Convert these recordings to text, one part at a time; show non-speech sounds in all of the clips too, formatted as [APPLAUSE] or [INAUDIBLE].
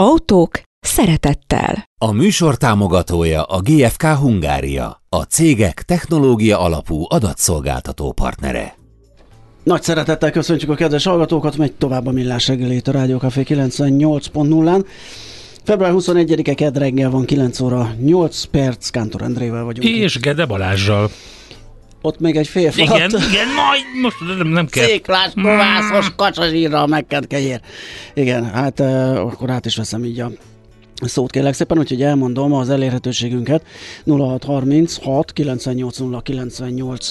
Autók szeretettel. A műsor támogatója a GFK Hungária, a cégek technológia alapú adatszolgáltató partnere. Nagy szeretettel köszöntjük a kedves hallgatókat, megy tovább a Millás reggelét a Rádió Café 98.0-án. Február 21-e kedd reggel van 9 óra 8 perc, Kántor Endrével vagyunk. És itt. Gede Balázsjal. Ott még egy fél falat. Igen, igen, majd most nem, nem kell. Széklás, kovászos, kacsazsírral megkent kenyér. Igen, hát uh, akkor át is veszem így a szót kérlek szépen, úgyhogy elmondom az elérhetőségünket 0636 980 98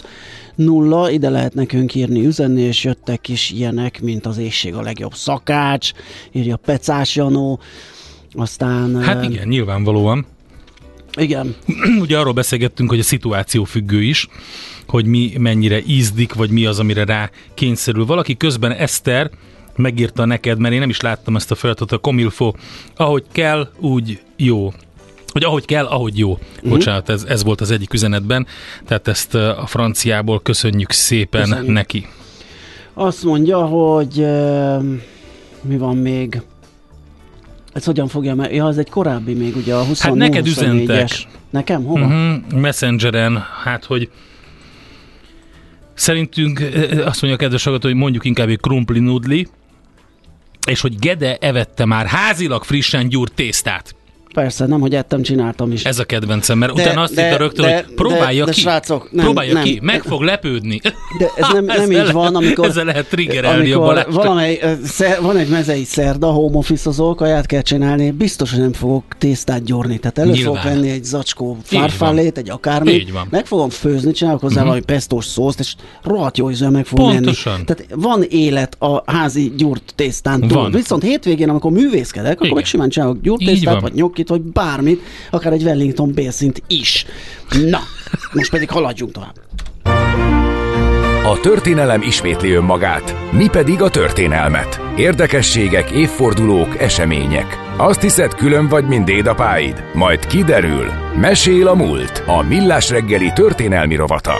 0, ide lehet nekünk írni, üzenni, és jöttek is ilyenek, mint az éjség a legjobb szakács, írja Pecás Janó, aztán... Hát igen, nyilvánvalóan. Igen. [CLEARS THROAT] Ugye arról beszélgettünk, hogy a szituáció függő is, hogy mi mennyire ízdik, vagy mi az, amire rá kényszerül. Valaki közben Eszter megírta neked, mert én nem is láttam ezt a feladatot, a Komilfo, ahogy kell, úgy jó. Hogy ahogy kell, ahogy jó. Uh-huh. Bocsánat, ez, ez volt az egyik üzenetben, tehát ezt a franciából köszönjük szépen köszönjük. neki. Azt mondja, hogy mi van még? Ez hogyan fogja meg? Ja, ez egy korábbi még, ugye a 20 Hát neked üzentek. Nekem? Hova? Uh-huh. Messengeren, hát hogy szerintünk azt mondja a kedves hallgató, hogy mondjuk inkább egy krumpli nudli, és hogy Gede evette már házilag frissen gyúrt tésztát. Persze, nem, hogy ettem, csináltam is. Ez a kedvencem, mert de, utána azt de, rögtön, de, hogy próbálja de, ki. De srácok, nem, próbálja nem, ki, meg fog lepődni. De ez nem, [LAUGHS] nem így van, amikor... Ezzel lehet triggerelni a Balást. Valamely, van egy mezei szerda, home office kaját kell csinálni, biztos, hogy nem fogok tésztát gyorni. Tehát elő fogok venni egy zacskó farfallét, egy akármi. Így van. Meg fogom főzni, csinálok hozzá uh-huh. valami pestos szószt, és rohadt jó ízűen meg fogom Pontosan. Enni. Tehát van élet a házi gyúrt tésztán túl. Viszont hétvégén, amikor művészkedek, akkor meg simán csinálok gyúrt tésztát, vagy nyokit, vagy bármit, akár egy Wellington bélszint is. Na, most pedig haladjunk tovább. A történelem ismétli önmagát, mi pedig a történelmet. Érdekességek, évfordulók, események. Azt hiszed, külön vagy, mint dédapáid? Majd kiderül. Mesél a múlt. A Millás reggeli történelmi rovata.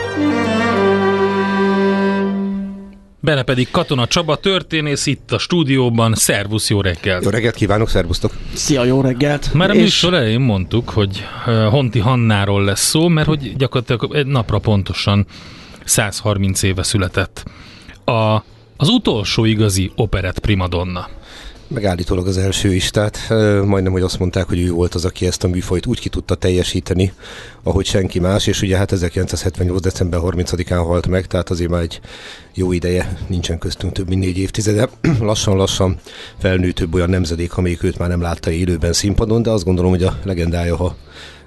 Benne pedig Katona Csaba történész itt a stúdióban. Szervusz, jó reggelt! Jó reggelt kívánok, szervusztok! Szia, jó reggelt! Már a és... műsor elején mondtuk, hogy Honti Hannáról lesz szó, mert hogy gyakorlatilag egy napra pontosan 130 éve született. A, az utolsó igazi operett primadonna. Megállítólag az első is, tehát majdnem, hogy azt mondták, hogy ő volt az, aki ezt a műfajt úgy ki tudta teljesíteni, ahogy senki más, és ugye hát 1978. december 30-án halt meg, tehát azért már egy jó ideje, nincsen köztünk több mint négy évtizede. [CLEARS THROAT] Lassan-lassan felnőtt több olyan nemzedék, amelyik őt már nem látta élőben színpadon, de azt gondolom, hogy a legendája, ha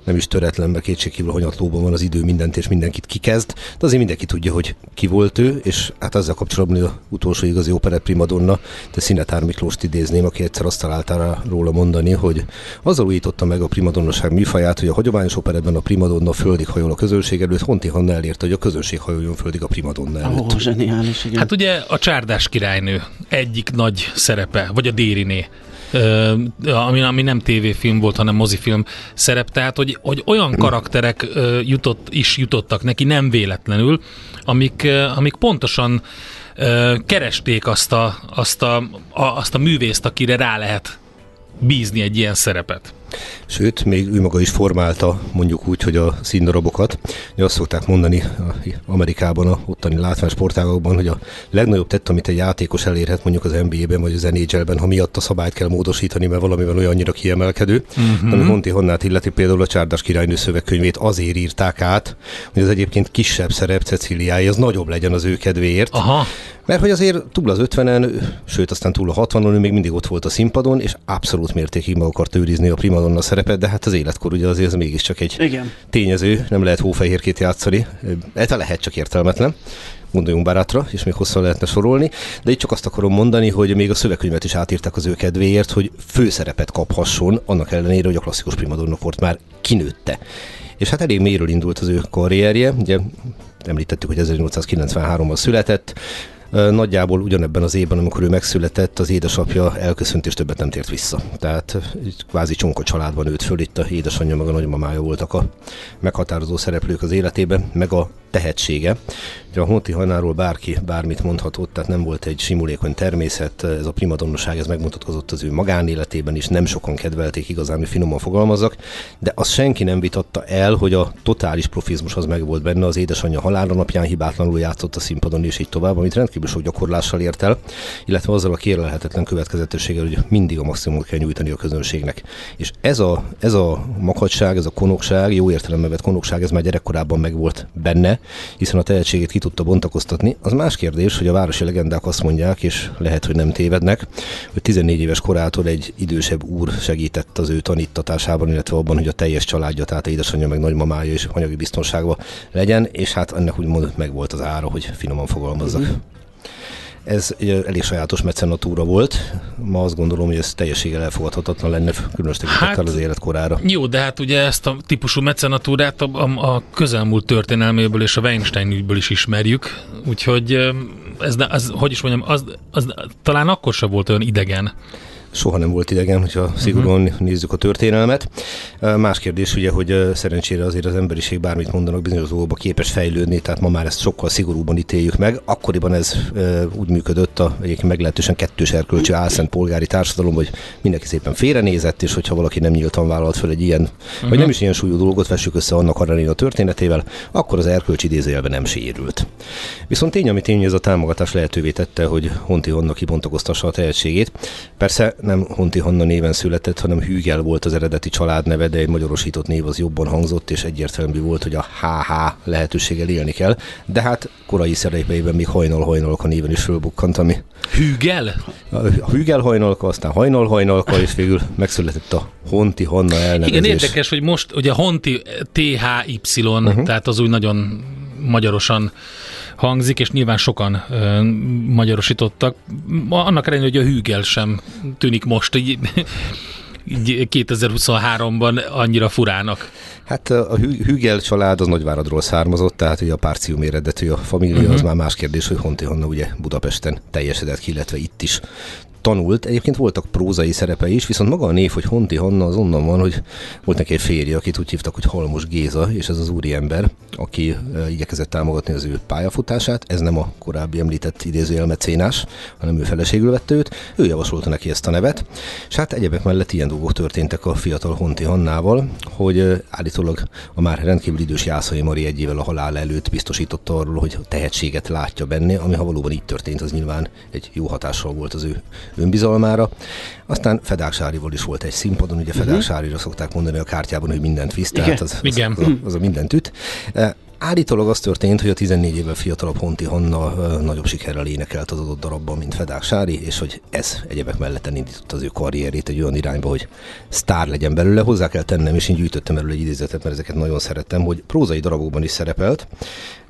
nem is töretlen, mert kétségkívül hanyatlóban van az idő, mindent és mindenkit kikezd, de azért mindenki tudja, hogy ki volt ő, és hát ezzel kapcsolatban az utolsó igazi operett primadonna, de Szinetár Miklóst idézném, aki egyszer azt találta róla mondani, hogy azzal újította meg a primadonnaság műfaját, hogy a hagyományos operetben a primadonna földig hajol a közönség előtt, Honti Hanna elérte, hogy a közönség hajoljon földig a primadonna előtt. Oh, zseniális, igen. Hát ugye a csárdás királynő egyik nagy szerepe, vagy a Dériné ami, ami nem tévéfilm volt, hanem mozifilm szerep, tehát hogy, hogy olyan karakterek jutott, is jutottak neki nem véletlenül, amik, amik pontosan keresték azt a, azt, a, azt a művészt, akire rá lehet bízni egy ilyen szerepet. Sőt, még ő maga is formálta mondjuk úgy, hogy a színdarabokat. Azt szokták mondani Amerikában, a ottani látványsportágokban, hogy a legnagyobb tett, amit egy játékos elérhet mondjuk az NBA-ben vagy az NHL-ben, ha miatt a szabályt kell módosítani, mert valamivel olyan annyira kiemelkedő. Uh-huh. Ami Monti Honnát illeti például a Csárdás királynő szövegkönyvét azért írták át, hogy az egyébként kisebb szerep Ceciliája, az nagyobb legyen az ő kedvéért. Aha. Mert hogy azért túl az 50-en, sőt aztán túl a 60-on, ő még mindig ott volt a színpadon, és abszolút mértékig meg akart őrizni a primadonna szerepet, de hát az életkor ugye azért ez mégiscsak egy Igen. tényező, nem lehet hófehérkét játszani, ez lehet csak értelmetlen. Gondoljunk Barátra, és még hosszan lehetne sorolni, de itt csak azt akarom mondani, hogy még a szövegkönyvet is átírták az ő kedvéért, hogy főszerepet kaphasson, annak ellenére, hogy a klasszikus primadonna volt már kinőtte. És hát elég mélyről indult az ő karrierje, ugye említettük, hogy 1893-ban született, Nagyjából ugyanebben az évben, amikor ő megszületett, az édesapja elköszönt és többet nem tért vissza. Tehát kvázi csonka családban nőtt föl, itt a édesanyja meg a nagymamája voltak a meghatározó szereplők az életében, meg a tehetsége. Ugye a Honti Hanáról bárki bármit mondhatott, tehát nem volt egy simulékony természet, ez a primadonnosság, ez megmutatkozott az ő magánéletében is, nem sokan kedvelték igazán, hogy finoman fogalmazok, de azt senki nem vitatta el, hogy a totális profizmus az megvolt benne, az édesanyja halála napján hibátlanul játszott a színpadon és így tovább, amit rendkívül sok gyakorlással ért el, illetve azzal a kérlelhetetlen következetességgel, hogy mindig a maximumot kell nyújtani a közönségnek. És ez a, ez a makadság, ez a konokság, jó értelemben vett konokság, ez már gyerekkorában megvolt benne, hiszen a tehetségét ki tudta bontakoztatni. Az más kérdés, hogy a városi legendák azt mondják, és lehet, hogy nem tévednek, hogy 14 éves korától egy idősebb úr segített az ő tanítatásában, illetve abban, hogy a teljes családja, tehát édesanyja, meg nagymamája és anyagi biztonságban legyen, és hát ennek úgymond meg volt az ára, hogy finoman fogalmazzak. Uh-huh. Ez elég sajátos mecenatúra volt. Ma azt gondolom, hogy ez teljességgel elfogadhatatlan lenne, különös hát, az életkorára. Jó, de hát ugye ezt a típusú mecenatúrát a, a, a közelmúlt történelméből és a Weinstein ügyből is ismerjük, úgyhogy ez, ez hogy is mondjam, az, az talán akkor sem volt olyan idegen soha nem volt idegen, hogyha szigorúan uh-huh. nézzük a történelmet. Más kérdés ugye, hogy szerencsére azért az emberiség bármit mondanak bizonyos dolgokba képes fejlődni, tehát ma már ezt sokkal szigorúban ítéljük meg. Akkoriban ez úgy működött a egyébként meglehetősen kettős erkölcsű álszent polgári társadalom, hogy mindenki szépen félrenézett, és hogyha valaki nem nyíltan vállalt fel egy ilyen, uh-huh. vagy nem is ilyen súlyú dolgot, vessük össze annak a történetével, akkor az erkölcs idézőjelben nem sérült. Viszont tény, ami tény, ez a támogatás lehetővé tette, hogy Honti Honna kibontakoztassa a tehetségét. Persze nem Honti Hanna néven született, hanem Hügel volt az eredeti családneve, de egy magyarosított név az jobban hangzott, és egyértelmű volt, hogy a HH lehetőséggel élni kell. De hát korai szerepeiben még Hajnal Hajnalka néven is fölbukkant, ami... Hügel? A Hügel Hajnalka, aztán Hajnal Hajnalka, és végül megszületett a Honti Hanna elnevezés. Igen, érdekes, hogy most ugye Honti THY, uh-huh. tehát az úgy nagyon magyarosan hangzik, és nyilván sokan ö, magyarosítottak. Annak ellenére, hogy a hűgel sem tűnik most így, [LAUGHS] így 2023-ban annyira furának. Hát a Hügel család az Nagyváradról származott, tehát ugye a párcium eredetű a família, uh-huh. az már más kérdés, hogy Honti Honna ugye Budapesten teljesedett ki, illetve itt is tanult. Egyébként voltak prózai szerepei is, viszont maga a név, hogy Honti Hanna, az onnan van, hogy volt neki egy férje, akit úgy hívtak, hogy Halmos Géza, és ez az úriember, aki igyekezett támogatni az ő pályafutását. Ez nem a korábbi említett idézőjel mecénás, hanem ő feleségül vette őt. Ő javasolta neki ezt a nevet, és hát egyebek mellett ilyen dolgok történtek a fiatal Honti Hannával, hogy állítólag a már rendkívül idős Jászai Mari egy évvel a halál előtt biztosította arról, hogy tehetséget látja benne, ami ha valóban így történt, az nyilván egy jó hatással volt az ő önbizalmára. Aztán Fedák Sárival is volt egy színpadon, ugye Fedák uh-huh. Sárira szokták mondani a kártyában, hogy mindent visz, tehát az, az. Az, az, a, az a mindent üt. E, állítólag az történt, hogy a 14 évvel fiatalabb Honti Hanna nagyobb sikerrel énekelt az adott darabban, mint Fedák Sári, és hogy ez egyebek mellett indította az ő karrierét egy olyan irányba, hogy sztár legyen belőle. Hozzá kell tennem, és én gyűjtöttem erről egy idézetet, mert ezeket nagyon szerettem, hogy prózai darabokban is szerepelt,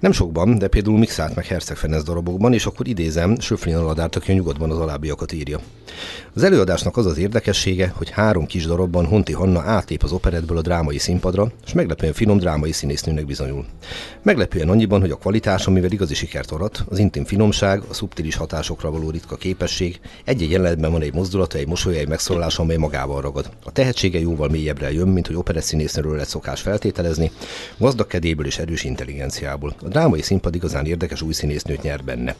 nem sokban, de például Mixát meg Herceg Ferenc darabokban, és akkor idézem Söflin Aladárt, aki a nyugodban az alábbiakat írja. Az előadásnak az az érdekessége, hogy három kis darabban Honti Hanna átlép az operetből a drámai színpadra, és meglepően finom drámai színésznőnek bizonyul. Meglepően annyiban, hogy a kvalitás, amivel igazi sikert arat, az intim finomság, a szubtilis hatásokra való ritka képesség, egy-egy jelenetben van egy mozdulata, egy mosolya, egy megszólalás, amely magával ragad. A tehetsége jóval mélyebbre jön, mint hogy operett színésznőről lett szokás feltételezni, gazdag kedéből és erős intelligenciából. A drámai színpad igazán érdekes új színésznőt nyer benne.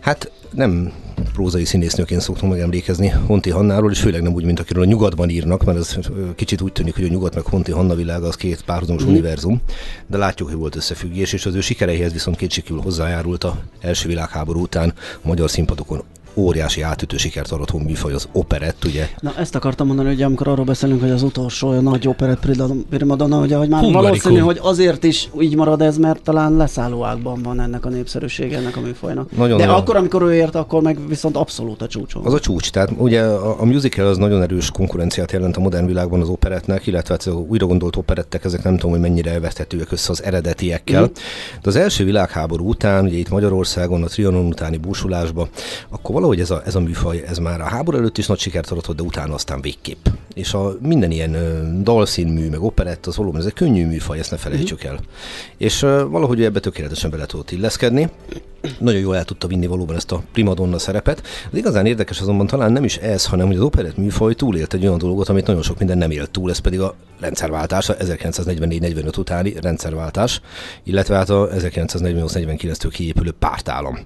Hát nem prózai színésznőként szoktunk megemlékezni Honti Hannáról, és főleg nem úgy, mint akiről a nyugatban írnak, mert ez kicsit úgy tűnik, hogy a nyugat meg Honti Hanna világa az két párhuzamos mm. univerzum, de látjuk, hogy volt összefüggés, és az ő sikereihez viszont kétségkívül hozzájárult a első világháború után a magyar színpadokon óriási átütő sikert arató műfaj az operett, ugye? Na ezt akartam mondani, hogy amikor arról beszélünk, hogy az utolsó olyan nagy operett primadonna, ugye, hogy már Hungarikum. valószínű, hogy azért is így marad ez, mert talán leszálló ágban van ennek a népszerűsége, ennek a műfajnak. Nagyon, De nagyon. akkor, amikor ő ért, akkor meg viszont abszolút a csúcson. Az a csúcs, tehát ugye a, a musical az nagyon erős konkurenciát jelent a modern világban az operetnek, illetve hát az újra gondolt operettek, ezek nem tudom, hogy mennyire vethetőek össze az eredetiekkel. Mhm. De az első világháború után, ugye itt Magyarországon, a Trianon utáni búsulásba, akkor valahogy ez a, ez a műfaj, ez már a háború előtt is nagy sikert aratott, de utána aztán végképp. És a minden ilyen ö, dalszínmű, meg operett, az valóban ez egy könnyű műfaj, ezt ne felejtsük el. És ö, valahogy ebbe tökéletesen bele tudott illeszkedni nagyon jól el tudta vinni valóban ezt a primadonna szerepet. Az igazán érdekes azonban talán nem is ez, hanem hogy az operett műfaj túlélt egy olyan dolgot, amit nagyon sok minden nem élt túl, ez pedig a rendszerváltás, a 1944-45 utáni rendszerváltás, illetve hát a 1948-49-től kiépülő pártállam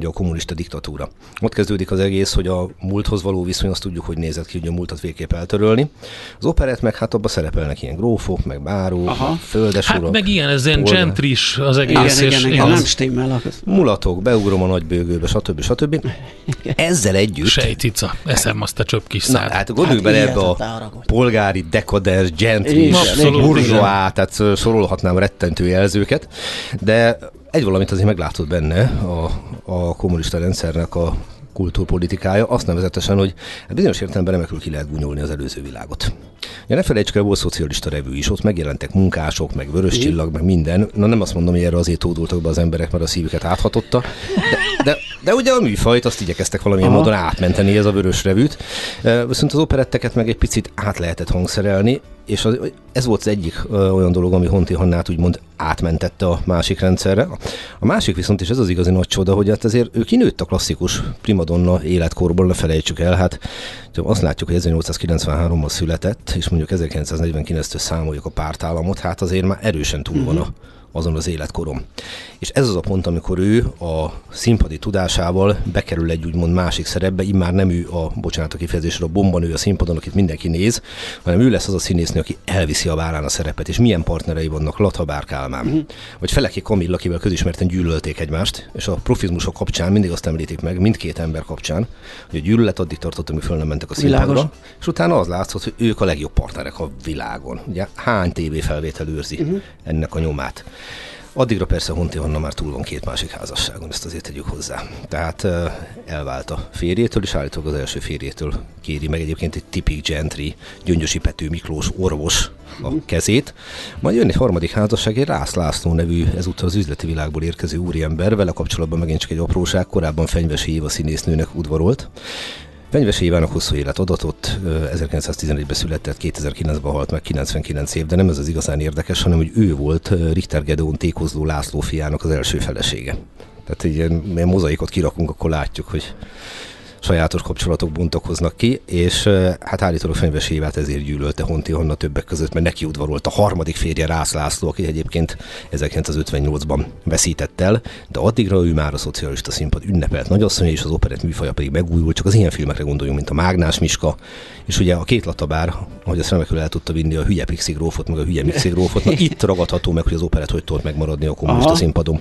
ugye a kommunista diktatúra. Ott kezdődik az egész, hogy a múlthoz való viszony, azt tudjuk, hogy nézett ki, hogy a múltat végképp eltörölni. Az operett meg hát abban szerepelnek ilyen grófok, meg bárók, Aha. földesurak. Hát meg ilyen, ez ilyen gentris az igen, egész. igen, és igen, az nem stimmel. akkor- mulatok, beugrom a nagybőgőbe, stb. stb. Ezzel együtt, Sejcica, eszem azt a csöpp kis na szád. hát gondolj Hát bele ebbe a polgári, dekadens, Igen, Abszolút, burzsóá, tehát sorolhatnám rettentő jelzőket, de egy valamit azért meglátott benne a, a kommunista rendszernek a kultúrpolitikája, azt nevezetesen, hogy hát bizonyos értelemben remekül ki lehet gúnyolni az előző világot. Ja, ne felejtsük el, volt szocialista revű is, ott megjelentek munkások, meg vörös csillag, meg minden. Na nem azt mondom, hogy erre azért tódultak be az emberek, mert a szívüket áthatotta, de, de, de ugye a műfajt azt igyekeztek valamilyen Aha. módon átmenteni ez a vörös revűt. Viszont az operetteket meg egy picit át lehetett hangszerelni, és az, ez volt az egyik ö, olyan dolog, ami Honti Hannát úgymond átmentette a másik rendszerre. A másik viszont, és ez az igazi nagy csoda, hogy hát azért ő kinőtt a klasszikus primadonna életkorból, ne felejtsük el, hát azt látjuk, hogy 1893-ban született, és mondjuk 1949-től számoljuk a pártállamot, hát azért már erősen túl van a azon az életkorom. És ez az a pont, amikor ő a színpadi tudásával bekerül egy úgymond másik szerepbe, immár nem ő a, bocsánat a kifejezésre, a bombanő a színpadon, akit mindenki néz, hanem ő lesz az a színésznő, aki elviszi a vállán a szerepet, és milyen partnerei vannak Latha Bár Kálmán, uh-huh. vagy Feleki Kamilla, akivel közismerten gyűlölték egymást, és a profizmusok kapcsán mindig azt említik meg, mindkét ember kapcsán, hogy a gyűlölet addig tartott, amíg föl nem mentek a színpadra, Világos. és utána az látszott, hogy ők a legjobb partnerek a világon. Ugye hány TV felvétel őrzi uh-huh. ennek a nyomát. Addigra persze Honti Anna már túl van két másik házasságon, ezt azért tegyük hozzá. Tehát elvált a férjétől, és állítólag az első férjétől kéri meg egyébként egy tipik gentry, Gyöngyösi Pető Miklós orvos a kezét. Majd jön egy harmadik házasság, egy Rász László nevű, ezúttal az üzleti világból érkező úriember, vele kapcsolatban megint csak egy apróság, korábban Fenyvesi Éva színésznőnek udvarolt. Fenyvesi Évának hosszú élet adatot, 1911-ben született, 2009-ben halt meg, 99 év, de nem ez az igazán érdekes, hanem hogy ő volt Richter Gedeon Tékozló László fiának az első felesége. Tehát egy ilyen, ilyen mozaikot kirakunk, akkor látjuk, hogy sajátos kapcsolatok bontakoznak ki, és hát állítólag Fenyves Évát ezért gyűlölte Honti Hanna többek között, mert neki udvarolt a harmadik férje Rász László, aki egyébként 1958-ban veszített el, de addigra ő már a szocialista színpad ünnepelt nagyasszonya, és az operett műfaja pedig megújult, csak az ilyen filmekre gondoljunk, mint a Mágnás Miska, és ugye a két latabár, ahogy azt remekül el tudta vinni a hülye Pixi grófot, meg a hülye Mixi grófot, na itt ragadható meg, hogy az operett hogy tudott megmaradni a kommunista színpadon.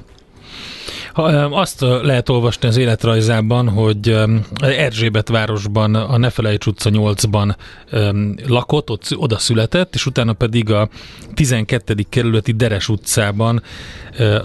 Azt lehet olvasni az életrajzában, hogy Erzsébet városban, a Nefelejts utca 8-ban ö, lakott, ott, oda született, és utána pedig a 12. kerületi Deres utcában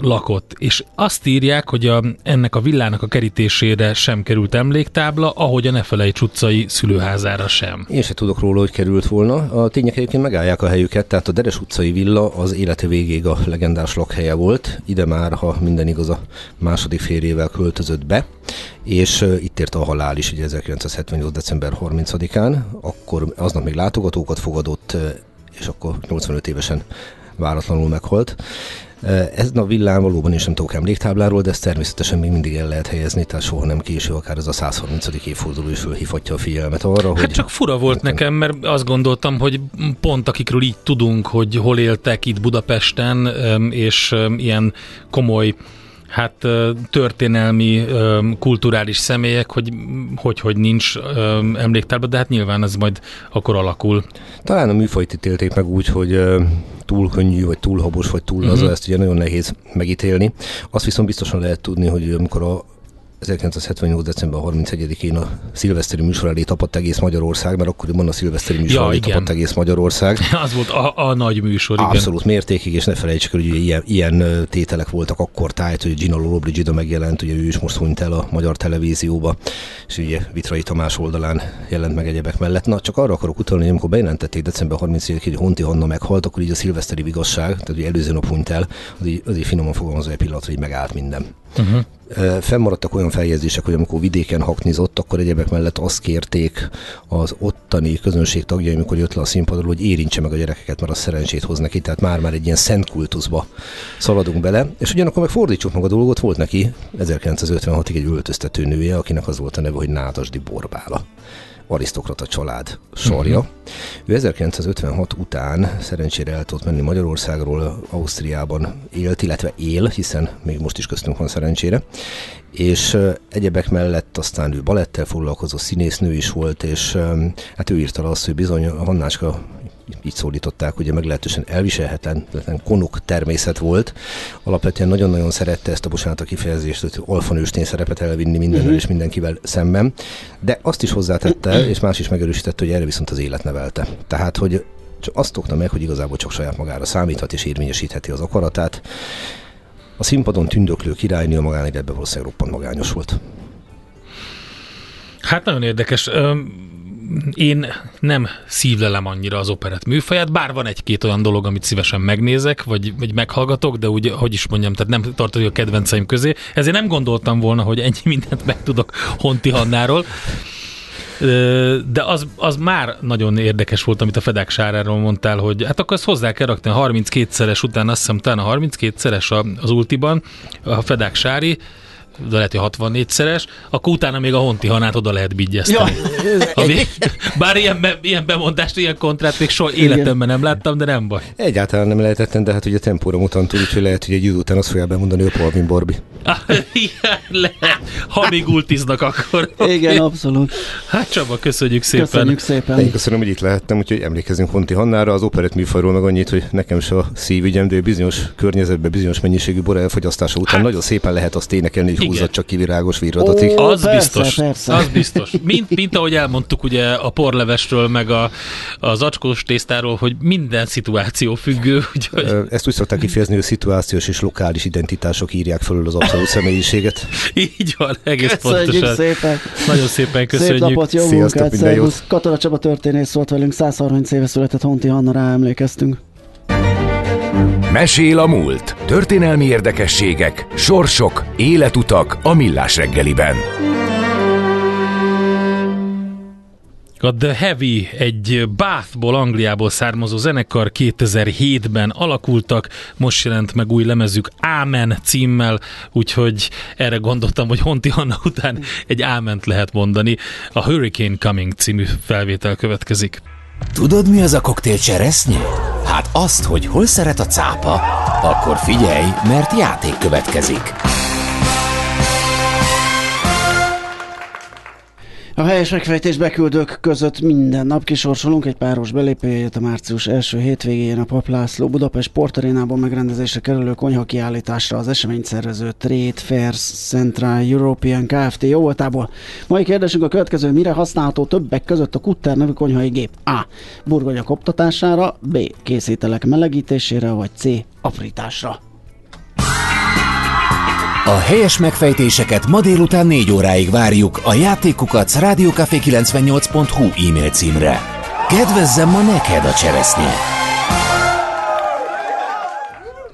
lakott. És azt írják, hogy a, ennek a villának a kerítésére sem került emléktábla, ahogy a Nefelejts utcai szülőházára sem. Én se tudok róla, hogy került volna. A tények egyébként megállják a helyüket, tehát a Deres utcai villa az élete végéig a legendás lakhelye volt. Ide már, ha minden igaz, a második férjével költözött be, és itt érte a halál is, ugye 1978. december 30-án, akkor aznap még látogatókat fogadott, és akkor 85 évesen váratlanul meghalt. Ez a villán valóban én sem tudok emléktábláról, de ezt természetesen még mindig el lehet helyezni, tehát soha nem késő, akár ez a 130. évforduló is fölhívhatja a figyelmet arra, hogy... Hát csak fura volt nekem, mert azt gondoltam, hogy pont akikről így tudunk, hogy hol éltek itt Budapesten, és ilyen komoly hát történelmi, kulturális személyek, hogy hogy, hogy nincs öm, emléktábla, de hát nyilván ez majd akkor alakul. Talán a műfajt ítélték meg úgy, hogy túl könnyű, vagy túl habos, vagy túl laza, Mhm. ezt ugye nagyon nehéz megítélni. Azt viszont biztosan lehet tudni, hogy amikor a 1978. december 31-én a szilveszteri műsor elé tapadt egész Magyarország, mert akkoriban a szilveszteri műsor Ja, elé igen. tapadt egész Magyarország. [LAUGHS] Az volt a, a nagy műsor, igen. Abszolút mértékig, és ne felejtsük el, hogy ugye ilyen, ilyen tételek voltak akkor tájt, hogy Gina Lollobrigida megjelent, ugye ő is most hunyt el a magyar televízióba, és ugye Vitrai Tamás oldalán jelent meg egyebek mellett. Na, csak arra akarok utalni, hogy amikor bejelentették december 31 hogy Honti Hanna meghalt, akkor így a szilveszteri vigasság, tehát ugye előző nap hunyt el, az így, az így finoman fogalmazva egy pillanatra, így megállt minden. Uh-huh. Fennmaradtak olyan feljegyzések, hogy amikor vidéken haknizott, akkor egyebek mellett azt kérték az ottani közönség tagjai, amikor jött le a színpadról, hogy érintse meg a gyerekeket, mert az szerencsét hoz neki, tehát már-már egy ilyen szent kultuszba szaladunk bele. És ugyanakkor meg fordítsuk meg a dolgot, volt neki 1956-ig egy öltöztető nője, akinek az volt a neve, hogy Nádasdi Borbála arisztokrata család sarja. Uh-huh. Ő 1956 után szerencsére el tudott menni Magyarországról, Ausztriában élt, illetve él, hiszen még most is köztünk van szerencsére, és egyebek mellett aztán ő balettel foglalkozó színésznő is volt, és hát ő írta le azt, hogy bizony a Hannácska így szólították, ugye meglehetősen elviselhetetlen konuk természet volt. Alapvetően nagyon-nagyon szerette ezt a bocsánat a kifejezést, hogy alfanőstény szerepet elvinni mindenről Mhm. és mindenkivel szemben. De azt is hozzátette, [CLEARS THROAT] és más is megerősítette, hogy erre viszont az élet nevelte. Tehát, hogy csak azt okta meg, hogy igazából csak saját magára számíthat és érvényesítheti az akaratát. A színpadon tündöklő királynő a magánéletben valószínűleg roppant magányos volt. Hát nagyon érdekes. Én nem szívlelem annyira az operett műfaját, bár van egy-két olyan dolog, amit szívesen megnézek, vagy, vagy meghallgatok, de úgy, hogy is mondjam, tehát nem tartozik a kedvenceim közé. Ezért nem gondoltam volna, hogy ennyi [LAUGHS] mindent megtudok Honti Hannáról. De az, az már nagyon érdekes volt, amit a Fedek Sáráról mondtál, hogy hát akkor ezt hozzá kell rakni a 32-szeres után, azt hiszem talán a 32-szeres a- az ultiban, a Fedek Sári, de lehet, hogy 64-szeres, akkor utána még a Honti Hanát oda lehet bigyezteni. A vég, [LAUGHS] bár ilyen, be, ilyen bemondást, ilyen kontrát még soha életemben nem láttam, de nem baj. Egyáltalán nem lehetetlen, de hát ugye tempóra mutant, úgyhogy lehet, hogy egy idő után azt fogja bemondani, hogy a Palvin Borbi. Ah, [LAUGHS] lehet. Ha még ultiznak, akkor. [LAUGHS] Igen, oké. abszolút. Hát Csaba, köszönjük szépen. Köszönjük szépen. Én köszönöm, hogy itt lehettem, úgyhogy emlékezünk Honti Hannára, az operett műfajról meg annyit, hogy nekem se a szívügyem, de bizonyos környezetben, bizonyos mennyiségű bor elfogyasztása után Hát- nagyon szépen lehet azt énekelni, hogy Igen. húzzad csak ki virágos virradacig. Ó, Az persze, biztos, persze. az biztos. Mint, mint ahogy elmondtuk ugye a porlevesről, meg a, az acskós tésztáról, hogy minden szituáció függő, [LAUGHS] úgyhogy Ezt úgy szokták kifejezni, hogy szituációs és lokális identitások írják felül az abszolút személyiséget. [LAUGHS] így van, egész Köszönjük pontosan. szépen. Nagyon szépen Szép köszönjük. napot, jó Sziasztok, munkát, minden jót. szervusz. Katona Csaba történész volt velünk, 130 éve született Honti Hanna, rá emlékeztünk. Mesél a múlt. Történelmi érdekességek, sorsok, életutak a millás reggeliben. A The Heavy egy Bathból, Angliából származó zenekar 2007-ben alakultak, most jelent meg új lemezük Ámen címmel, úgyhogy erre gondoltam, hogy Honti Hanna után egy Áment lehet mondani. A Hurricane Coming című felvétel következik. Tudod, mi az a koktél cseresznye? Hát azt, hogy hol szeret a cápa, akkor figyelj, mert játék következik. A helyes megfejtés beküldők között minden nap kisorsolunk egy páros belépőjét a március első hétvégén a Paplászló Budapest Sportarénában megrendezésre kerülő konyha kiállításra az eseményt szervező Trade Fairs Central European Kft. jó voltából. Mai kérdésünk a következő, mire használható többek között a Kutter nevű konyhai gép? A. Burgonya koptatására, B. Készételek melegítésére, vagy C. Aprításra. A helyes megfejtéseket ma délután 4 óráig várjuk a játékukat rádiókafé98.hu e-mail címre. Kedvezzem ma neked a cseresznye!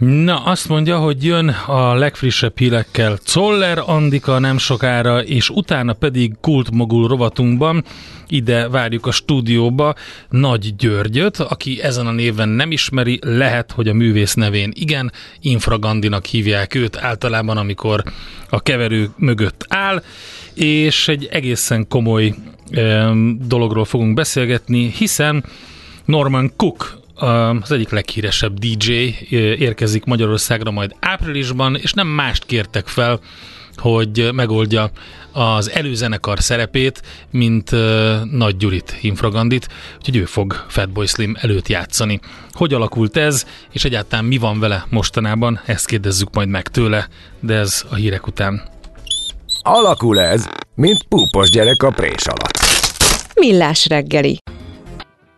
Na, azt mondja, hogy jön a legfrissebb hírekkel. Czoller Andika nem sokára, és utána pedig kultmogul rovatunkban. Ide várjuk a stúdióba Nagy Györgyöt, aki ezen a néven nem ismeri, lehet, hogy a művész nevén igen, Infragandinak hívják őt általában, amikor a keverő mögött áll, és egy egészen komoly dologról fogunk beszélgetni, hiszen Norman Cook az egyik leghíresebb DJ érkezik Magyarországra majd áprilisban, és nem mást kértek fel, hogy megoldja az előzenekar szerepét, mint Nagy Gyurit, Infragandit, úgyhogy ő fog Fatboy Slim előtt játszani. Hogy alakult ez, és egyáltalán mi van vele mostanában, ezt kérdezzük majd meg tőle, de ez a hírek után. Alakul ez, mint púpos gyerek a prés alatt. Millás reggeli.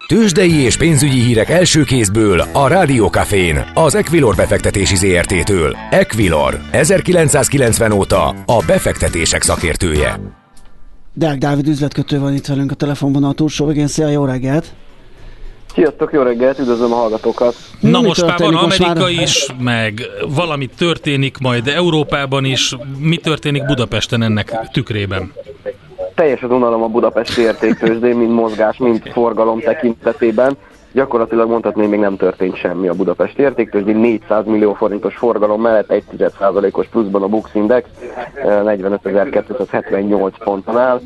Tőzsdei és pénzügyi hírek első kézből a Rádiókafén, az Equilor befektetési ZRT-től. Equilor, 1990 óta a befektetések szakértője. Deák Dávid üzletkötő van itt velünk a telefonban a túlsó végén. Szia, jó reggelt! Sziasztok, jó reggelt, üdvözlöm a hallgatókat! Na Mi most már van Amerika már... is, meg valami történik majd Európában is. Mi történik Budapesten ennek tükrében? Teljes az unalom a budapesti értéktősdén, mind mozgás, mind forgalom tekintetében. Gyakorlatilag mondhatni, még nem történt semmi a Budapest értéktősdi 400 millió forintos forgalom mellett 1,1%-os pluszban a Bux Index 45.278 ponton áll,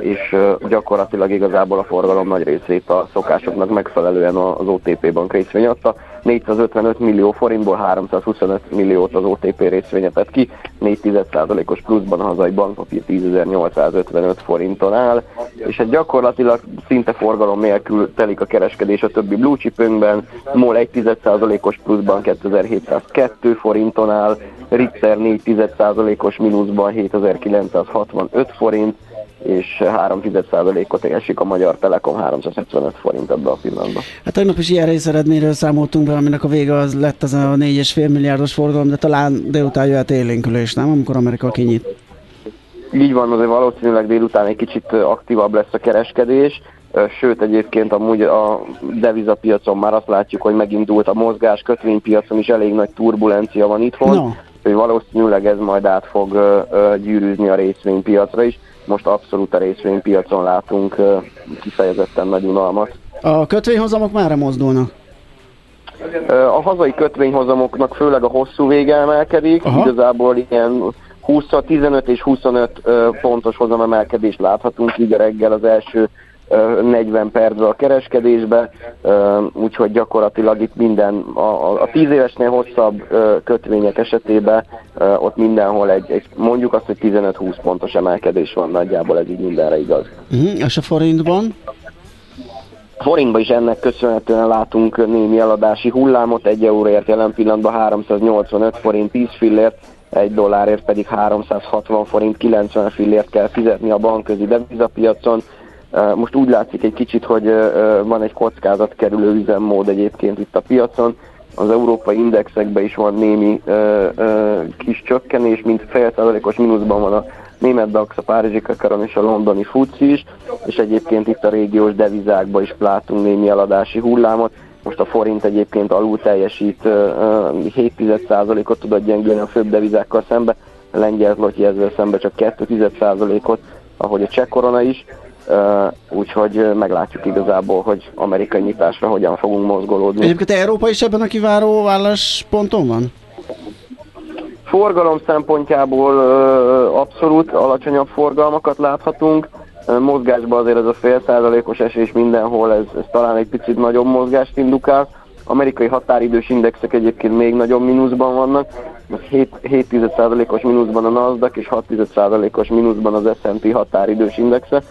és gyakorlatilag igazából a forgalom nagy részét a szokásoknak megfelelően az OTP bank részvény adta. 455 millió forintból 325 milliót az OTP részvénye tett ki, 4,1%-os pluszban a hazai bankpapír 10.855 forinton áll, és egy gyakorlatilag szinte forgalom nélkül telik a kereskedés a többi blue chipünkben, MOL 1,1%-os pluszban 2702 forinton áll, Ritter 4,1%-os mínuszban 7965 forint, és 3,1%-ot esik a Magyar Telekom 375 forint ebbe a pillanatban. Hát tegnap is ilyen részeredményről számoltunk be, aminek a vége az lett az a 4,5 milliárdos forgalom, de talán délután jöhet élénkülés, nem? Amikor Amerika kinyit. Így van, azért valószínűleg délután egy kicsit aktívabb lesz a kereskedés, sőt egyébként amúgy a devizapiacon már azt látjuk, hogy megindult a mozgás, kötvénypiacon is elég nagy turbulencia van itthon, no. hogy valószínűleg ez majd át fog gyűrűzni a részvénypiacra is most abszolút a részvénypiacon látunk kifejezetten nagy unalmat. A kötvényhozamok már mozdulnak? A hazai kötvényhozamoknak főleg a hosszú vége emelkedik, Aha. igazából ilyen 20, 15 és 25 pontos hozamemelkedést láthatunk így a reggel az első 40 percre a kereskedésbe, úgyhogy gyakorlatilag itt minden, a, a 10 évesnél hosszabb kötvények esetében ott mindenhol egy, egy mondjuk azt, hogy 15-20 pontos emelkedés van nagyjából, ez így mindenre igaz. Uh-huh. És a forintban? Forintban is ennek köszönhetően látunk némi eladási hullámot, egy euróért jelen pillanatban 385 forint 10 fillért, egy dollárért pedig 360 forint 90 fillért kell fizetni a bankközi devizapiacon. Most úgy látszik egy kicsit, hogy van egy kockázat kerülő üzemmód egyébként itt a piacon. Az európai indexekben is van némi kis csökkenés, mint fél százalékos mínuszban van a német DAX, a Párizsi Kakaron és a londoni FUCI is, és egyébként itt a régiós devizákban is látunk némi eladási hullámot. Most a forint egyébként alul teljesít, 7%-ot tudott gyengülni a főbb devizákkal szembe, a lengyel zloty ezzel szembe csak 2%-ot, ahogy a cseh korona is. Úgyhogy meglátjuk igazából, hogy amerikai nyitásra hogyan fogunk mozgolódni. Egyébként Európa is ebben a kiváró állásponton van? Forgalom szempontjából abszolút alacsonyabb forgalmakat láthatunk. Mozgásban azért ez a fél százalékos esés mindenhol, ez, ez talán egy picit nagyobb mozgást indukál. Amerikai határidős indexek egyébként még nagyobb mínuszban vannak. 7,1%-os mínuszban a Nasdaq és 6,1%-os mínuszban az S&P határidős indexe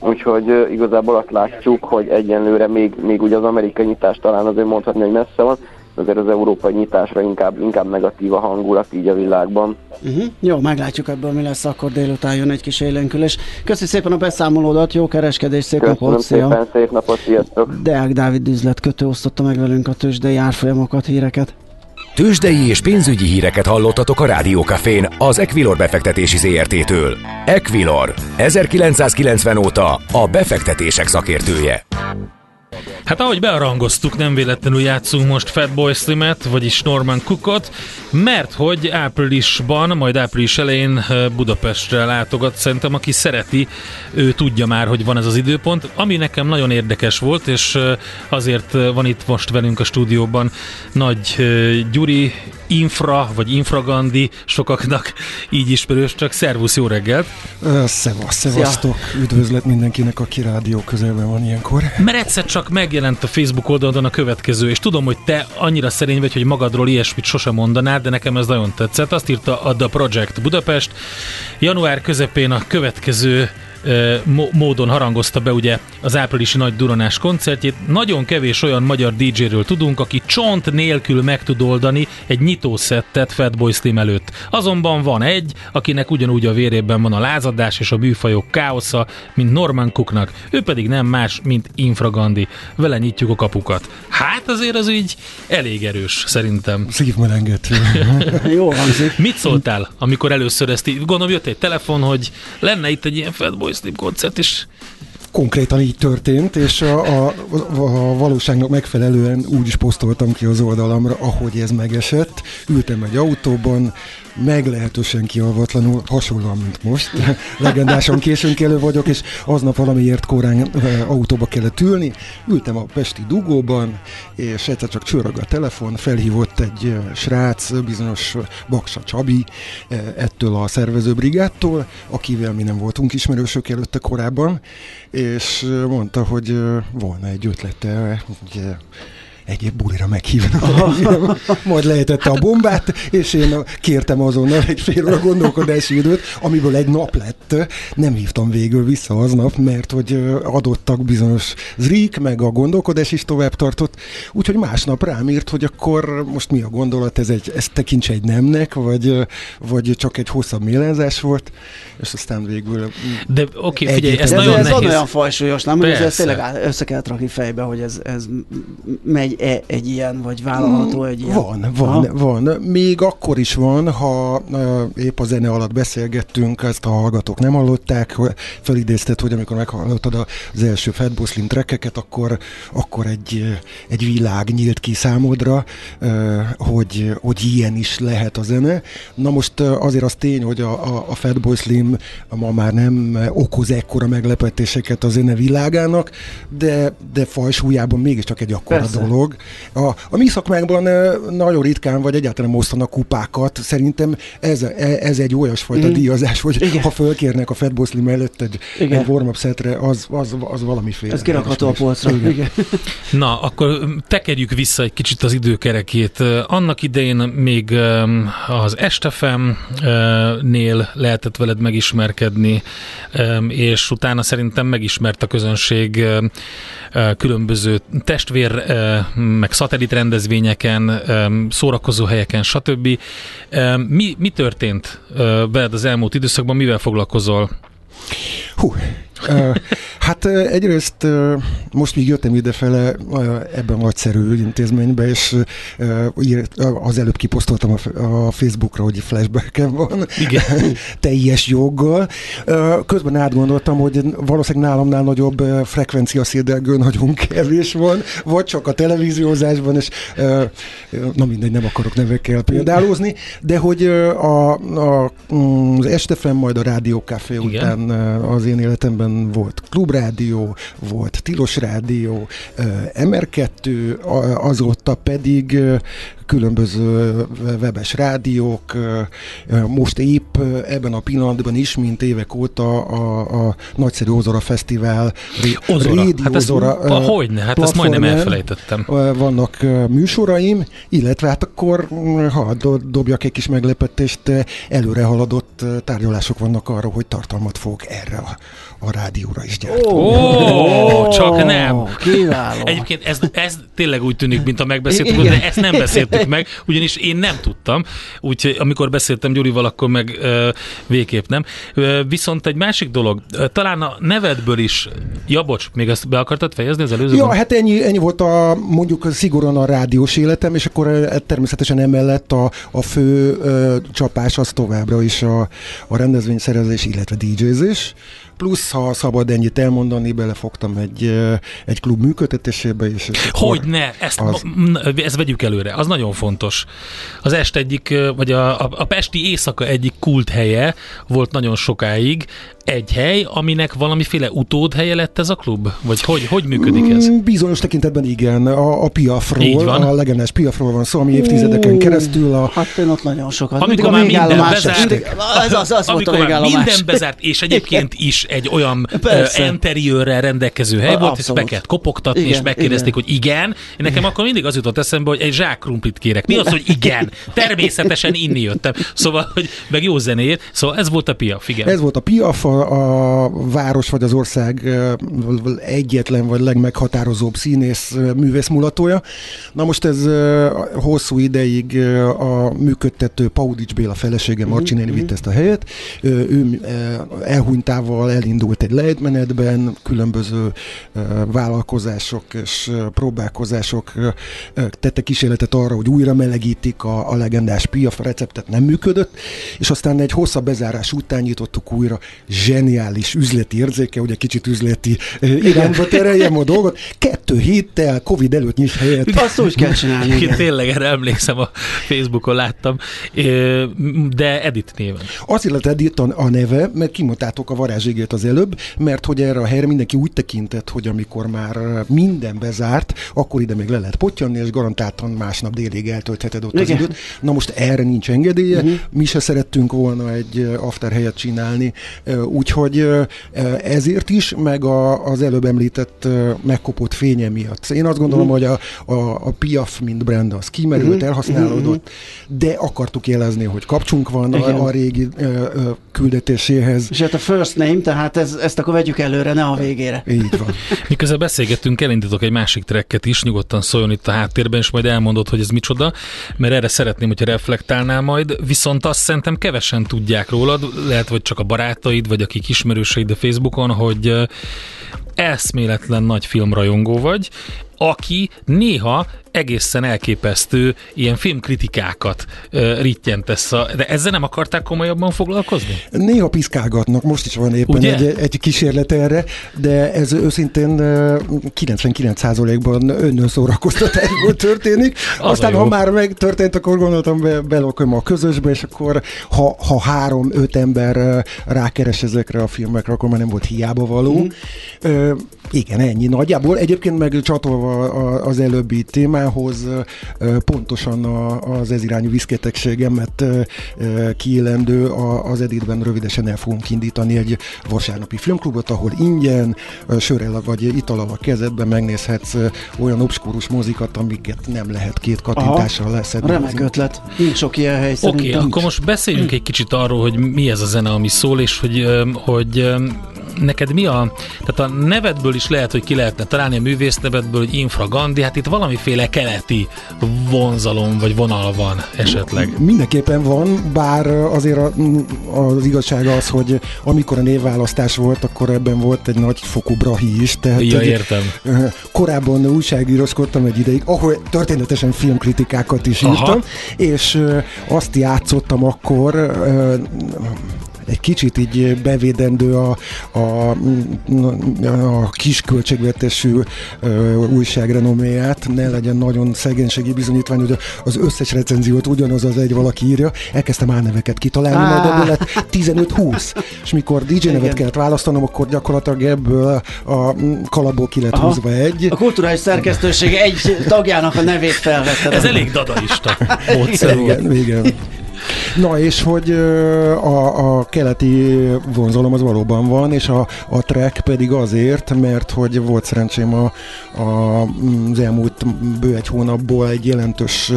úgyhogy igazából azt látjuk, hogy egyenlőre még, még ugye az amerikai nyitás talán azért mondhatni, hogy messze van, azért az európai nyitásra inkább, inkább negatív a hangulat így a világban. Uh-huh. Jó, meglátjuk ebből, mi lesz, akkor délután jön egy kis élénkülés. Köszönöm szépen a beszámolódat, jó kereskedés, szép Köszönöm napot, szépen, szia. szép napot, sziasztok! Deák Dávid üzletkötő osztotta meg velünk a tőzsdei árfolyamokat, híreket. Tőzsdei és pénzügyi híreket hallottatok a Rádiókafén az Equilor befektetési ZRT-től. Equilor, 1990 óta a befektetések szakértője. Hát ahogy bearangoztuk, nem véletlenül játszunk most Fatboy Slimet, vagyis Norman Cookot, mert hogy áprilisban, majd április elején Budapestre látogat, szerintem aki szereti, ő tudja már, hogy van ez az időpont, ami nekem nagyon érdekes volt, és azért van itt most velünk a stúdióban Nagy Gyuri, Infra, vagy Infragandi, sokaknak így ismerős, csak szervusz, jó reggelt! Szevasz, szevasztok! Üdvözlet mindenkinek, aki rádió közelben van ilyenkor. Mert egyszer csak megjelent a Facebook oldalon a következő, és tudom, hogy te annyira szerény vagy, hogy magadról ilyesmit sosem mondanád, de nekem ez nagyon tetszett. Azt írta a The Project Budapest. Január közepén a következő módon harangozta be ugye az áprilisi nagy duranás koncertjét. Nagyon kevés olyan magyar DJ-ről tudunk, aki csont nélkül meg tud oldani egy nyitószettet Fatboy Slim előtt. Azonban van egy, akinek ugyanúgy a vérében van a lázadás és a műfajok káosza, mint Norman Cooknak. Ő pedig nem más, mint Infragandi. Vele nyitjuk a kapukat. Hát azért az így elég erős, szerintem. Szívmelengető. [LAUGHS] Jó hangzik. Mit szóltál, amikor először ezt így, gondolom jött egy telefon, hogy lenne itt egy ilyen Fatboy Slim koncert, és konkrétan így történt, és a, a, a valóságnak megfelelően úgy is posztoltam ki az oldalamra, ahogy ez megesett. Ültem egy autóban, meglehetősen kialvatlanul, hasonlóan, mint most. [LAUGHS] Legendásan későn kelő vagyok, és aznap valamiért korán autóba kellett ülni. Ültem a Pesti dugóban, és egyszer csak csörög a telefon, felhívott egy srác, bizonyos Baksa Csabi, ettől a szervezőbrigádtól, akivel mi nem voltunk ismerősök előtte korábban, és mondta, hogy volna egy ötlete, hogy egyéb bulira meghívnak. [LAUGHS] Majd lehetette a bombát, és én kértem azonnal egy fél óra gondolkodási időt, amiből egy nap lett. Nem hívtam végül vissza aznap, mert hogy adottak bizonyos zrik, meg a gondolkodás is tovább tartott. Úgyhogy másnap rám írt, hogy akkor most mi a gondolat, ez egy, ezt tekints egy nemnek, vagy, vagy csak egy hosszabb mélenzás volt, és aztán végül... De oké, okay, figyelj, ez, ez nagyon ez nehéz. olyan fajsúlyos, nem? Hogy ez tényleg össze kell rakni fejbe, hogy ez, ez megy -e egy ilyen, vagy vállalható egy ilyen? Van, van, ha? van. Még akkor is van, ha épp a zene alatt beszélgettünk, ezt a hallgatók nem hallották, felidézted, hogy amikor meghallottad az első Fatboy Slim trekkeket, akkor, akkor egy, egy világ nyílt ki számodra, hogy, hogy ilyen is lehet a zene. Na most azért az tény, hogy a, a, a Fatboy Slim ma már nem okoz ekkora meglepetéseket a zene világának, de, de fajsúlyában mégiscsak egy akkora Persze. dolog, a, a mi szakmánkban nagyon ritkán, vagy egyáltalán osztanak kupákat. Szerintem ez, e, ez egy olyasfajta mm. díjazás, hogy Igen. ha fölkérnek a Fat Slim előtt egy, egy warm-up szetre, az, az, az valamiféle. Ez kirakható a polcra. Igen. Na, akkor tekerjük vissza egy kicsit az időkerekét. Annak idején még az Estefem-nél lehetett veled megismerkedni, és utána szerintem megismert a közönség különböző testvér, meg szatellit rendezvényeken, szórakozó helyeken, stb. Mi, mi történt veled az elmúlt időszakban, mivel foglalkozol? Hú, Hát egyrészt most még jöttem idefele ebben a nagyszerű intézménybe, és az előbb kiposztoltam a Facebookra, hogy flashbacken van. Igen. [LAUGHS] Teljes joggal. Közben átgondoltam, hogy valószínűleg nálamnál nagyobb frekvencia szédelgő nagyon kevés van, vagy csak a televíziózásban, és na mindegy, nem akarok nevekkel példálózni, de hogy a, a, az Estefem, majd a Rádió Café után az én életemben volt klubrádió, volt tilos rádió, MR2, azóta pedig különböző webes rádiók, most épp ebben a pillanatban is, mint évek óta a, a nagyszerű Ozora Fesztivál Ozora. Rédi hát Ozora ezt, hogyne, hát ezt majdnem elfelejtettem. Vannak műsoraim, illetve hát akkor, ha dobjak egy kis meglepetést, előre haladott tárgyalások vannak arra, hogy tartalmat fogok erre a, a rádióra is gyártani. Ó, oh, csak nem. Kiváló. Egyébként ez, ez tényleg úgy tűnik, mint a megbeszéltük, de ezt nem beszéltük beszéltük meg, ugyanis én nem tudtam, úgyhogy amikor beszéltem Gyurival, akkor meg uh, végképp nem. Uh, viszont egy másik dolog, talán a nevedből is, ja bocs, még ezt be akartad fejezni az előző? Ja, hát ennyi, ennyi volt a mondjuk szigorúan a rádiós életem, és akkor természetesen emellett a, a fő uh, csapás az továbbra is a, a rendezvényszerezés, illetve DJ-zés plusz, ha szabad ennyit elmondani, belefogtam egy, egy klub működtetésébe is. Hogy ne, ezt, az... ezt vegyük előre, az nagyon fontos. Az est egyik, vagy a, a, a Pesti éjszaka egyik kult helye volt nagyon sokáig, egy hely, aminek valamiféle utódhelye lett ez a klub? Vagy hogy, hogy működik ez? Mm, bizonyos tekintetben igen. A, a Piafról, a legendás Piafról van szó, ami évtizedeken keresztül a... Hát én ott nagyon sokat. Amikor már minden bezárt, ez az, az amikor volt a már minden bezárt, és egyébként is egy olyan interiőrrel rendelkező hely volt, és be kellett kopogtatni, igen, és megkérdezték, igen. hogy igen. Én nekem akkor mindig az jutott eszembe, hogy egy zsák krumplit kérek. Mi az, hogy igen? Természetesen inni jöttem. Szóval, hogy meg jó zenéért. Szóval ez volt a Piaf, igen. Ez volt a Piaf, a a, a város vagy az ország egyetlen vagy legmeghatározóbb színész művész mulatója. Na most ez hosszú ideig a működtető Paudics Béla felesége mhm, Marcsi néni mhm. vitt ezt a helyet. Ő elhunytával elindult egy lejtmenetben, különböző vállalkozások és próbálkozások tettek kísérletet arra, hogy újra melegítik a, a legendás piaf receptet, nem működött, és aztán egy hosszabb bezárás után nyitottuk újra zseniális üzleti érzéke, ugye kicsit üzleti irányba tereljem a dolgot. Kettő héttel Covid előtt nyis helyet. Azt úgy kell csinálni. Én tényleg erre emlékszem, a Facebookon láttam, de Edit néven. Azért lett Edit a neve, mert kimondtátok a varázségét az előbb, mert hogy erre a helyre mindenki úgy tekintett, hogy amikor már minden bezárt, akkor ide még le lehet potyanni, és garantáltan másnap délig eltöltheted ott Igen. az időt. Na most erre nincs engedélye, uh-huh. mi se szerettünk volna egy after helyet csinálni, úgyhogy ezért is, meg a, az előbb említett megkopott fénye miatt. Én azt gondolom, uh-huh. hogy a, a, a Piaf, mint brand, az kimerült, uh-huh. elhasználódott, uh-huh. de akartuk jelezni, hogy kapcsunk van a, a régi ö, ö, küldetéséhez. És hát a first name, tehát ez, ezt akkor vegyük előre, ne a végére. Így van. [LAUGHS] Miközben beszélgettünk, elindítok egy másik trekket is, nyugodtan szóljon itt a háttérben, és majd elmondod, hogy ez micsoda, mert erre szeretném, hogyha reflektálnál majd, viszont azt szerintem kevesen tudják rólad, lehet, hogy csak a barátaid, vagy akik ismerőseid a Facebookon, hogy eszméletlen nagy filmrajongó vagy, aki néha egészen elképesztő ilyen filmkritikákat uh, rittyentesz. A, de ezzel nem akarták komolyabban foglalkozni? Néha piszkálgatnak, most is van éppen egy, egy kísérlet erre, de ez őszintén uh, 99%-ban önnön szórakoztatásból történik. Az Aztán, ha már megtörtént, akkor gondoltam, be, belokom a közösbe, és akkor ha, ha három-öt ember rákeres ezekre a filmekre, akkor már nem volt hiába való. Mm. Uh, igen, ennyi nagyjából. Egyébként meg csatolva az előbbi témához, pontosan az ez irányú viszketegségemet kiélendő az Editben rövidesen el fogunk indítani egy vasárnapi filmklubot, ahol ingyen, sörrel vagy italal a kezedben megnézhetsz olyan obskurus mozikat, amiket nem lehet két kattintással leszedni. Remek ötlet. Nincs sok ilyen hely Oké, okay, akkor most beszéljünk egy kicsit arról, hogy mi ez a zene, ami szól, és hogy, hogy neked mi a, tehát a nevedből is lehet, hogy ki lehetne találni a művész nevedből, hogy infragandi, hát itt valamiféle keleti vonzalom vagy vonal van esetleg. Mindenképpen van, bár azért a, az igazság az, hogy amikor a névválasztás volt, akkor ebben volt egy nagy fokú brahi is. Tehát ja, értem. Korábban újságíroskodtam egy ideig, ahol történetesen filmkritikákat is írtam, Aha. és azt játszottam akkor egy kicsit így bevédendő a, a, a kis költségvetésű újság renoméját, ne legyen nagyon szegénységi bizonyítvány, hogy az összes recenziót ugyanaz az egy valaki írja, elkezdtem álneveket kitalálni, majd ebből lett 15-20, és mikor DJ nevet Igen. kellett választanom, akkor gyakorlatilag ebből a kalapból ki lett Aha. húzva egy. A kulturális szerkesztőség egy tagjának a nevét felvette. Ez elég dadaista [LAUGHS] módszer Igen, igen. Na és hogy a, a keleti vonzalom az valóban van, és a, a track pedig azért, mert hogy volt szerencsém a, a, az elmúlt bő egy hónapból egy jelentős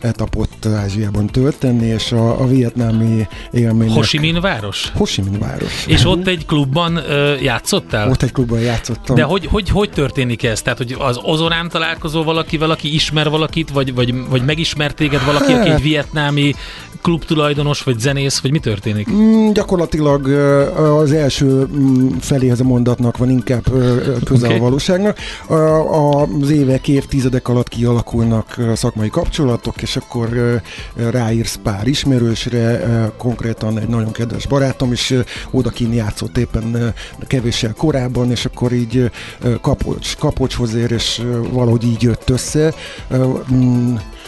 etapot Ázsiában tölteni, és a, a vietnámi élmények... Ho Chi Minh város? Ho Chi Minh város. És ott egy klubban ö, játszottál? Ott egy klubban játszottam. De hogy, hogy, hogy történik ez? Tehát, hogy az ozonán találkozó valakivel, aki ismer valakit, vagy, vagy, vagy megismert téged valaki, hát. aki egy vietnámi klubtulajdonos, vagy zenész, vagy mi történik? Mm, gyakorlatilag az első mm, feléhez a mondatnak van inkább közel okay. a valóságnak. Az évek, évtizedek alatt kialakulnak szakmai kapcsolatok, és akkor ráírsz pár ismerősre, konkrétan egy nagyon kedves barátom is odakin játszott éppen kevéssel korábban, és akkor így kapocs, kapocshoz ér, és valahogy így jött össze.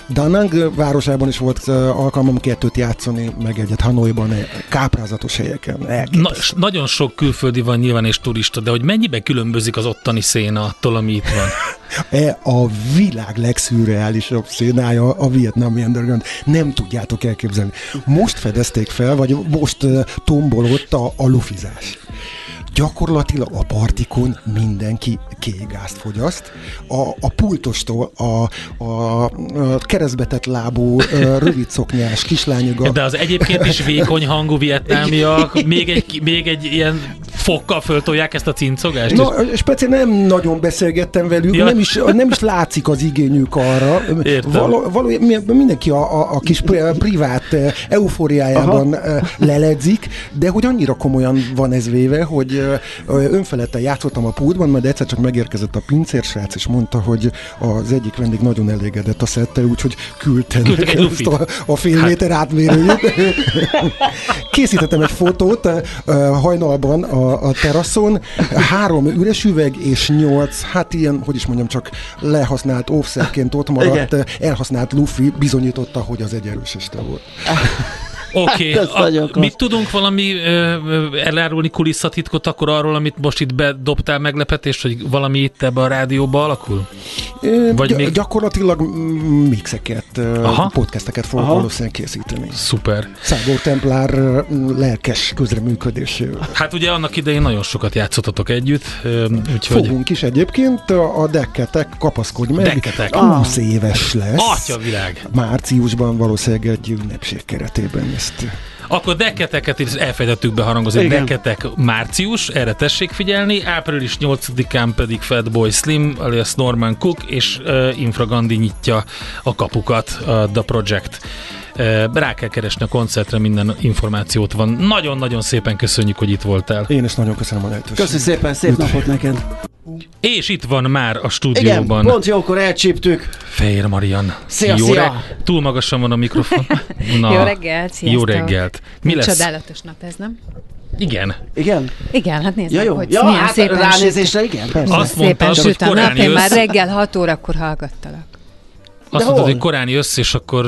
Danang városában is volt alkalmam kettőt játszani, meg egyet Hanoiban, káprázatos helyeken. Na, nagyon sok külföldi van nyilván és turista, de hogy mennyiben különbözik az ottani széna attól, ami itt van? [LAUGHS] E a világ legszürreálisabb szénája a vietnami underground. Nem tudjátok elképzelni. Most fedezték fel, vagy most tombolott a, a lufizás gyakorlatilag a partikon mindenki kék gázt fogyaszt. A, a pultostól a, a, a keresztbetett lábú, rövid szoknyás kislányoga. De az egyébként is vékony hangú vietnámiak még egy, még egy ilyen fokkal föltolják ezt a cincogást? No, speciál nem nagyon beszélgettem velük, ja. nem, is, nem is látszik az igényük arra. Való, való, mindenki a, a, a kis privát eufóriájában Aha. leledzik, de hogy annyira komolyan van ez véve, hogy önfeledten játszottam a pultban, majd egyszer csak megérkezett a pincérsrác, és mondta, hogy az egyik vendég nagyon elégedett a szettel, úgyhogy küldtem ezt a, a fél hát. méter átmérőjét. Készítettem egy fotót hajnalban a, a teraszon, három üres üveg és nyolc, hát ilyen, hogy is mondjam, csak lehasznált offsetként ott maradt, Igen. elhasznált lufi bizonyította, hogy az egy erős este volt. [LAUGHS] Oké, okay. Hát mit tudunk valami elárulni kulisszatitkot akkor arról, amit most itt bedobtál meglepetést, hogy valami itt ebbe a rádióba alakul? Vagy Gy- még... Gyakorlatilag mixeket, Aha. podcasteket fogok Aha. valószínűleg készíteni. Szuper. Szágó Templár lelkes közreműködésével. Hát ugye annak idején nagyon sokat játszottatok együtt, úgyhogy... Fogunk is egyébként, a dekketek, kapaszkodj meg, dekketek. 20 ah. éves lesz. Atya világ! Márciusban valószínűleg egy ünnepség keretében ezt akkor deketeket is elfejtettük beharangozni. Igen. Deketek március, erre tessék figyelni. Április 8-án pedig Fatboy Slim, alias Norman Cook és uh, Infragandi nyitja a kapukat, a The Project. Uh, rá kell keresni a koncertre, minden információt van. Nagyon-nagyon szépen köszönjük, hogy itt voltál. Én is nagyon köszönöm a lehetőséget. Köszönöm szépen, szép napot neked! És itt van már a stúdióban. Igen, pont jókor elcsíptük. Fehér Marian. Szia, jó szia. Re- Túl magasan van a mikrofon. [LAUGHS] Na, jó reggelt, sziasztok. Jó reggelt. Mi lesz? Csodálatos nap ez, nem? Igen. Igen? Igen, hát nézd ja, jó. hogy ja, milyen hát szépen ránézésre igen, persze. Azt mondtad, hogy korán Én már reggel 6 órakor hallgattalak. Azt mondtad, hogy korán jössz, és akkor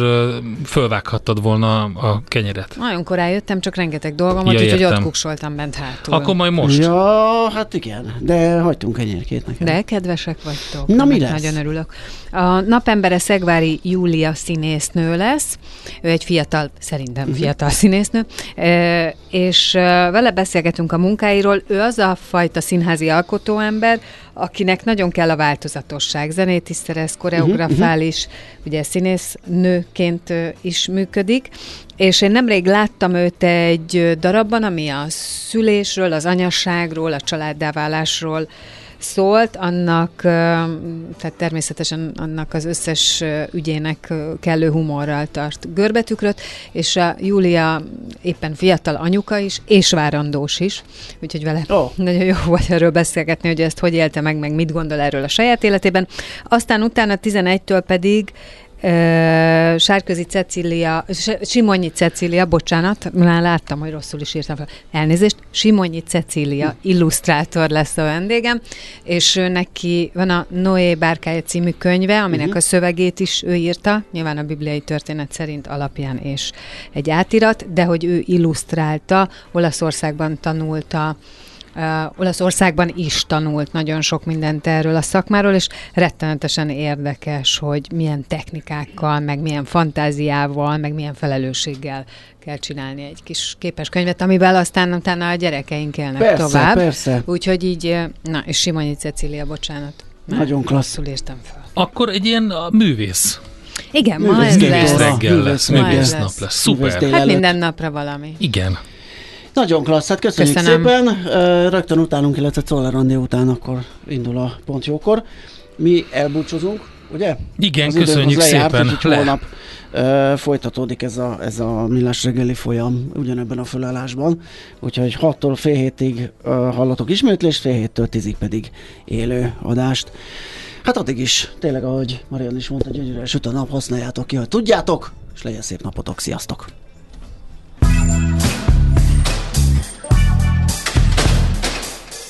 fölvághattad volna a kenyeret. Nagyon korán jöttem, csak rengeteg dolgom volt, ja, úgyhogy ott kuksoltam bent hátul. Akkor majd most. Ja, hát igen, de hagytunk kenyérkét nekem. De kedvesek vagytok. Na mi lesz? Nagyon örülök. A napembere Szegvári Júlia színésznő lesz. Ő egy fiatal, szerintem uh-huh. fiatal színésznő, és vele beszélgetünk a munkáiról. Ő az a fajta színházi alkotóember, akinek nagyon kell a változatosság. Zenét is szerez, koreografál is, uh-huh. ugye színésznőként is működik, és én nemrég láttam őt egy darabban, ami a szülésről, az anyasságról, a családdáválásról szólt, annak, tehát természetesen annak az összes ügyének kellő humorral tart görbetükröt, és a Júlia éppen fiatal anyuka is, és várandós is, úgyhogy vele oh. nagyon jó volt erről beszélgetni, hogy ezt hogy élte meg, meg mit gondol erről a saját életében. Aztán utána 11-től pedig Sárközi Cecília, Simonyi Cecília, bocsánat, már láttam, hogy rosszul is írtam fel. Elnézést, Simonyi Cecília illusztrátor lesz a vendégem, és neki van a Noé Bárkája című könyve, aminek uh-huh. a szövegét is ő írta, nyilván a bibliai történet szerint alapján és egy átirat, de hogy ő illusztrálta, Olaszországban tanulta uh, Olaszországban is tanult nagyon sok mindent erről a szakmáról, és rettenetesen érdekes, hogy milyen technikákkal, meg milyen fantáziával, meg milyen felelősséggel kell csinálni egy kis képes könyvet, amivel aztán utána a gyerekeink élnek persze, tovább. Persze, Úgyhogy így, na, és Simonyi Cecília, bocsánat. Nagyon klassz. írtam fel. Akkor egy ilyen művész igen, ma ez lesz. reggel lesz, művész nap lesz. Szuper. Hát minden napra valami. Igen. Nagyon klassz, hát köszönjük Köszönöm. szépen. Rögtön utánunk, illetve Czoller után akkor indul a pont jókor. Mi elbúcsozunk, ugye? Igen, az köszönjük lejárt, szépen. Le. holnap uh, folytatódik ez a, ez a millás reggeli folyam ugyanebben a fölállásban. Úgyhogy 6-tól fél hétig uh, hallatok ismétlést, fél héttől tízig pedig élő adást. Hát addig is, tényleg ahogy Marian is mondta, gyönyörűen süt a nap, használjátok ki, hogy tudjátok, és legyen szép napotok, sziasztok!